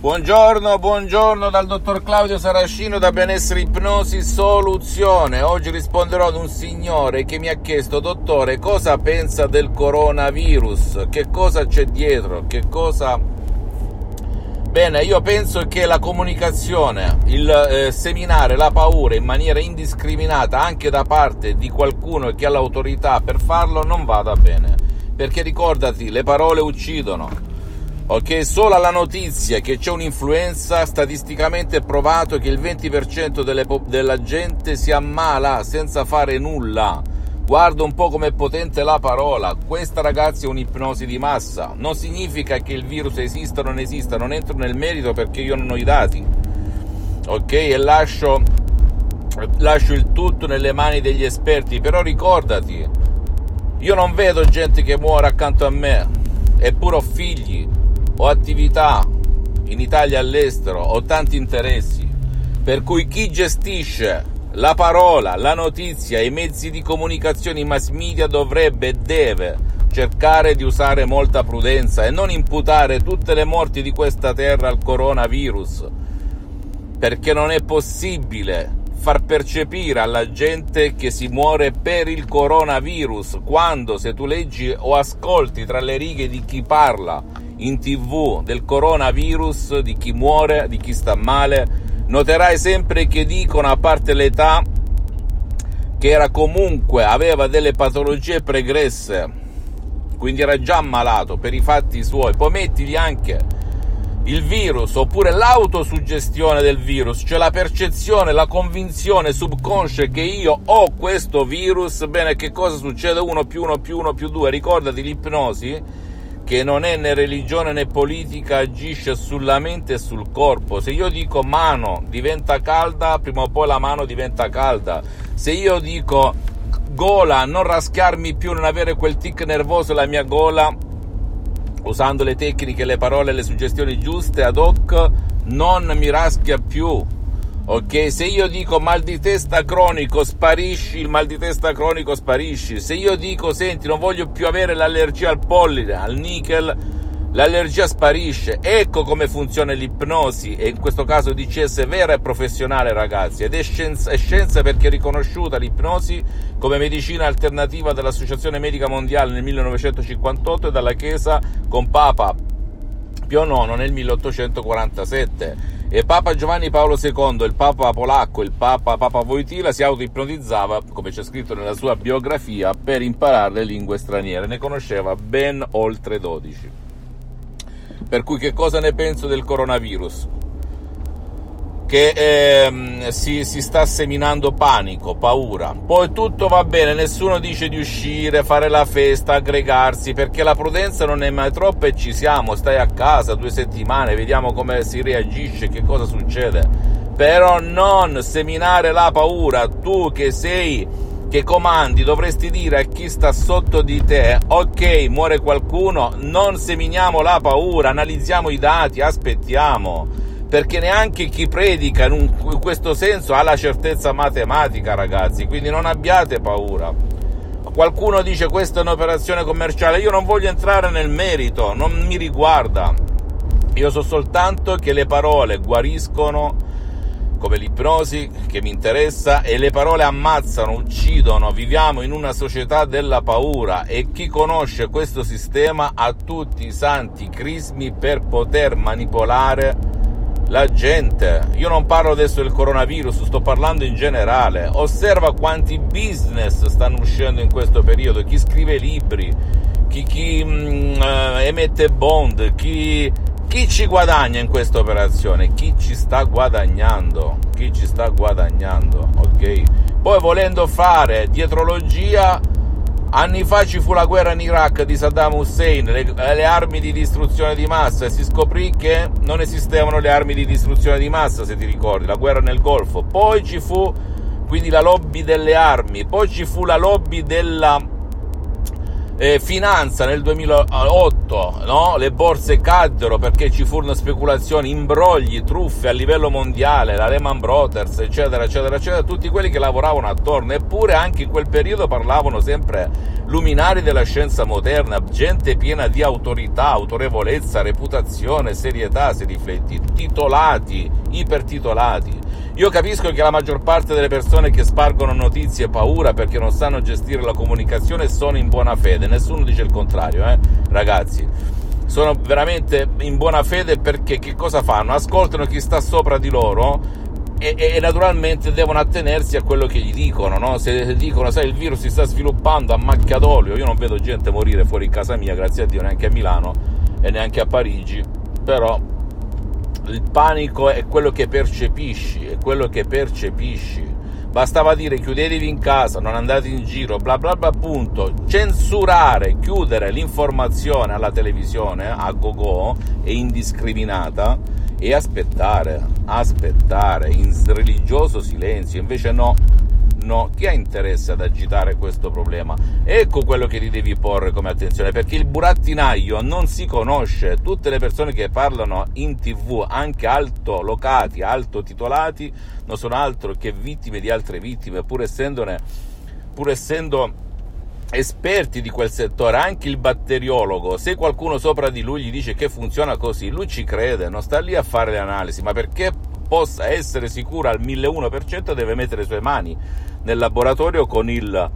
Buongiorno, buongiorno dal dottor Claudio Saracino da Benessere Ipnosi Soluzione. Oggi risponderò ad un signore che mi ha chiesto, dottore, cosa pensa del coronavirus? Che cosa c'è dietro? Che cosa... Bene, io penso che la comunicazione, il eh, seminare la paura in maniera indiscriminata anche da parte di qualcuno che ha l'autorità per farlo non vada bene. Perché ricordati, le parole uccidono Ok, solo alla notizia che c'è un'influenza, statisticamente è provato che il 20% delle, della gente si ammala senza fare nulla. Guarda un po' com'è potente la parola. Questa ragazzi è un'ipnosi di massa. Non significa che il virus esista o non esista, non entro nel merito perché io non ho i dati. Ok, e lascio, lascio il tutto nelle mani degli esperti. Però ricordati, io non vedo gente che muore accanto a me, eppure ho figli ho attività in Italia e all'estero, ho tanti interessi, per cui chi gestisce la parola, la notizia, i mezzi di comunicazione, i mass media dovrebbe e deve cercare di usare molta prudenza e non imputare tutte le morti di questa terra al coronavirus, perché non è possibile far percepire alla gente che si muore per il coronavirus, quando se tu leggi o ascolti tra le righe di chi parla in tv del coronavirus, di chi muore, di chi sta male, noterai sempre che dicono, a parte l'età, che era comunque, aveva delle patologie pregresse, quindi era già ammalato per i fatti suoi, poi mettili anche il virus oppure l'autosuggestione del virus, cioè la percezione, la convinzione subconscia che io ho questo virus, bene, che cosa succede? 1 più 1 più 1 più 2, ricordati l'ipnosi che non è né religione né politica, agisce sulla mente e sul corpo. Se io dico mano diventa calda, prima o poi la mano diventa calda. Se io dico gola, non raschiarmi più, non avere quel tic nervoso la mia gola, usando le tecniche, le parole, le suggestioni giuste ad hoc, non mi raschia più Ok, se io dico mal di testa cronico sparisci, il mal di testa cronico sparisci. Se io dico senti non voglio più avere l'allergia al polline, al nickel, l'allergia sparisce. Ecco come funziona l'ipnosi e in questo caso DCS vera e professionale ragazzi ed è scienza, è scienza perché è riconosciuta l'ipnosi come medicina alternativa dall'Associazione Medica Mondiale nel 1958 e dalla Chiesa con Papa Pio IX nel 1847 e Papa Giovanni Paolo II, il Papa polacco, il Papa, Papa Wojtyla si autoipnotizzava, come c'è scritto nella sua biografia, per imparare le lingue straniere. Ne conosceva ben oltre 12. Per cui che cosa ne penso del coronavirus? Che ehm, si, si, sta seminando panico, paura. Poi tutto va bene, nessuno dice di uscire, fare la festa, aggregarsi, perché la prudenza non è mai troppa e ci siamo, stai a casa due settimane, vediamo come si reagisce, che cosa succede. Però non seminare la paura, tu che sei che comandi dovresti dire a chi sta sotto di te, ok, muore qualcuno, non seminiamo la paura, analizziamo i dati, aspettiamo perché neanche chi predica in, un, in questo senso ha la certezza matematica, ragazzi, quindi non abbiate paura. Qualcuno dice questa è un'operazione commerciale, io non voglio entrare nel merito, non mi riguarda. Io so soltanto che le parole guariscono come l'ipnosi che mi interessa e le parole ammazzano, uccidono, viviamo in una società della paura e chi conosce questo sistema ha tutti i santi crismi per poter manipolare la gente, io non parlo adesso del coronavirus, sto parlando in generale, osserva quanti business stanno uscendo in questo periodo, chi scrive libri, chi, chi mm, eh, emette bond, chi, chi ci guadagna in questa operazione, chi ci sta guadagnando, chi ci sta guadagnando, ok? Poi volendo fare dietrologia Anni fa ci fu la guerra in Iraq di Saddam Hussein, le, le, armi di distruzione di massa e si scoprì che non esistevano le armi di distruzione di massa, se ti ricordi, la guerra nel Golfo. Poi ci fu quindi la lobby delle armi, poi ci fu la lobby della eh, finanza nel 2008, no? le borse caddero perché ci furono speculazioni, imbrogli, truffe a livello mondiale, la Lehman Brothers, eccetera, eccetera, eccetera, tutti quelli che lavoravano attorno, eppure anche in quel periodo parlavano sempre luminari della scienza moderna, gente piena di autorità, autorevolezza, reputazione, serietà, se rifletti, titolati, ipertitolati. Io capisco che la maggior parte delle persone che spargono notizie paura perché non sanno gestire la comunicazione sono in buona fede, nessuno dice il contrario, eh, ragazzi. Sono veramente in buona fede perché che cosa fanno? Ascoltano chi sta sopra di loro e, e, naturalmente devono attenersi a quello che gli dicono, no? Se dicono, sai, il virus si sta sviluppando a macchia d'olio, io non vedo gente morire fuori casa mia, grazie a Dio, neanche a Milano e neanche a Parigi, però il panico è quello che percepisci, è quello che percepisci. Bastava dire chiudetevi in casa, non andate in giro, bla bla bla, punto. Censurare, chiudere l'informazione alla televisione a go-go e indiscriminata e aspettare, aspettare in religioso silenzio. Invece no, no, chi ha interesse ad agitare questo problema? Ecco quello che ti devi porre come attenzione, perché il burattinaio non si conosce. Tutte le persone che parlano in tv, anche alto locati, alto titolati, non sono altro che vittime di altre vittime, pur essendone, pur essendo esperti di quel settore, anche il batteriologo, se qualcuno sopra di lui gli dice che funziona così, lui ci crede, non sta lì a fare le analisi, ma perché possa essere sicuro al 1001% deve mettere le sue mani nel laboratorio con il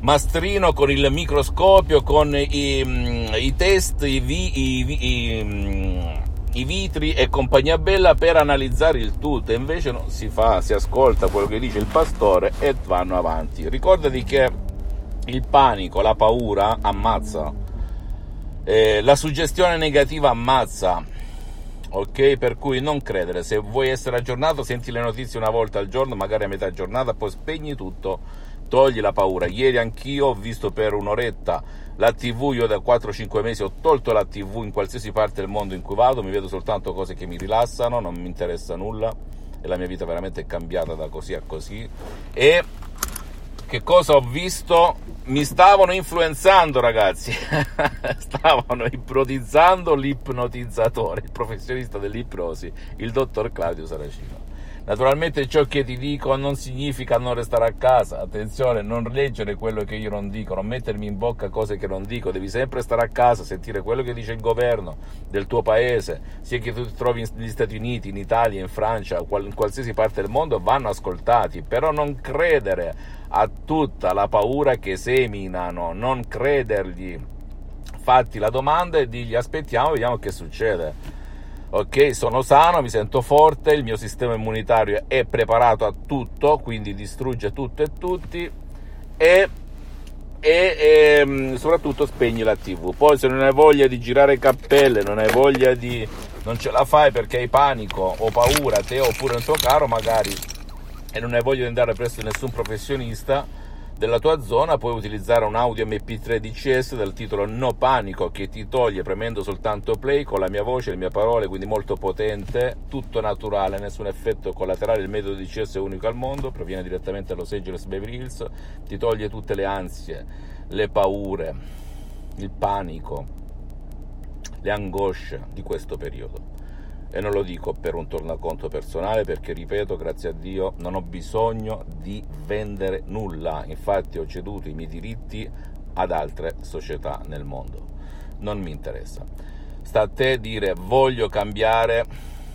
mastrino, con il microscopio, con i, mm, i test, i, i, mm, i, vitri e compagnia bella per analizzare il tutto. Invece no, si fa, si ascolta quello che dice il pastore e vanno avanti. Ricordati che il panico, la paura ammazza. Eh, la suggestione negativa ammazza, ok? Per cui non credere, se vuoi essere aggiornato, senti le notizie una volta al giorno, magari a metà giornata, poi spegni tutto, togli la paura. Ieri anch'io ho visto per un'oretta la TV, io da 4-5 mesi ho tolto la TV in qualsiasi parte del mondo in cui vado, mi vedo soltanto cose che mi rilassano, non mi interessa nulla. E la mia vita veramente è cambiata da così a così. E che cosa ho visto? Mi stavano influenzando, ragazzi. stavano ipnotizzando l'ipnotizzatore, il professionista dell'ipnosi, il dottor Claudio Saracino. Naturalmente ciò che ti dico non significa non restare a casa, attenzione, non leggere quello che io non dico, non mettermi in bocca cose che non dico, devi sempre stare a casa, sentire quello che dice il governo del tuo paese, sia che tu ti trovi negli Stati Uniti, in Italia, in Francia, in qualsiasi parte del mondo, vanno ascoltati, però non credere a tutta la paura che seminano, non credergli. Fatti la domanda e digli aspettiamo, vediamo che succede ok, sono sano, mi sento forte, il mio sistema immunitario è preparato a tutto, quindi distrugge tutto e tutti e, e, e ehm, soprattutto spegni la tv. Poi se non hai voglia di girare cappelle, non hai voglia di... non ce la fai perché hai panico o paura te oppure un tuo caro magari e non hai voglia di andare presso nessun professionista, della tua zona puoi utilizzare un audio MP3 DCS dal titolo No Panico che ti toglie premendo soltanto play con la mia voce, le mie parole, quindi molto potente, tutto naturale, nessun effetto collaterale, il metodo DCS è unico al mondo, proviene direttamente da Los Angeles Beverly Hills, ti toglie tutte le ansie, le paure, il panico, le angosce di questo periodo e non lo dico per un tornaconto personale perché ripeto grazie a Dio non ho bisogno di vendere nulla. Infatti ho ceduto i miei diritti ad altre società nel mondo. Non mi interessa. Sta a te dire voglio cambiare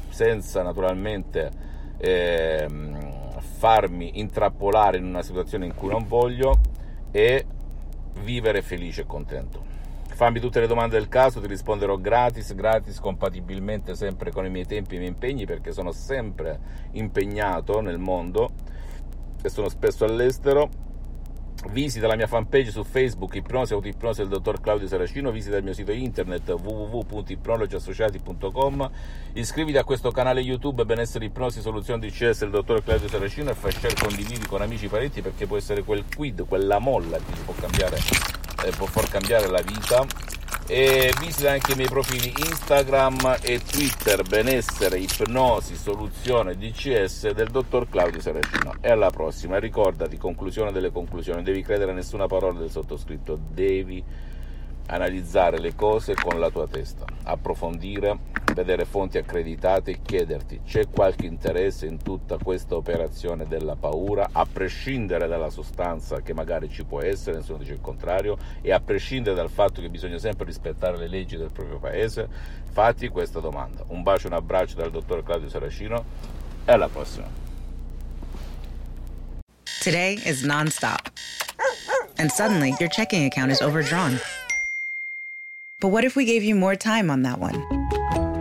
senza naturalmente eh, farmi intrappolare in una situazione in cui non voglio e vivere felice e contento Fammi tutte le domande del caso, ti risponderò gratis, gratis, compatibilmente sempre con i miei tempi e i miei impegni, perché sono sempre impegnato nel mondo e sono spesso all'estero. Visita la mia fanpage su Facebook, Ipnosi Autoipnosi del dottor Claudio Saracino, visita il mio sito internet www.ipnologiassociati.com, iscriviti a questo canale YouTube Benessere Ipnosi Soluzione DCS del dottor Claudio Saracino e fai share, condividi con amici e parenti perché può essere quel quid, quella molla che ti può cambiare, eh, può far cambiare la vita. E visita anche i miei profili Instagram e Twitter benessere, ipnosi, soluzione DCS del dottor Claudio Saracino e alla prossima. Ricordati conclusione delle conclusioni. Devi credere a nessuna parola del sottoscritto. Devi analizzare le cose con la tua testa, approfondire, vedere fonti accreditate e chiederti c'è qualche interesse in tutta questa operazione della paura, a prescindere dalla sostanza che magari ci può essere, nessuno dice il contrario, e a prescindere dal fatto che bisogna sempre rispettare le leggi del proprio paese, fatti questa domanda. Un bacio un abbraccio dal dottor Claudio Saracino e alla prossima. Today is nonstop. And suddenly your checking account is overdrawn. But what if we gave you more time on that one?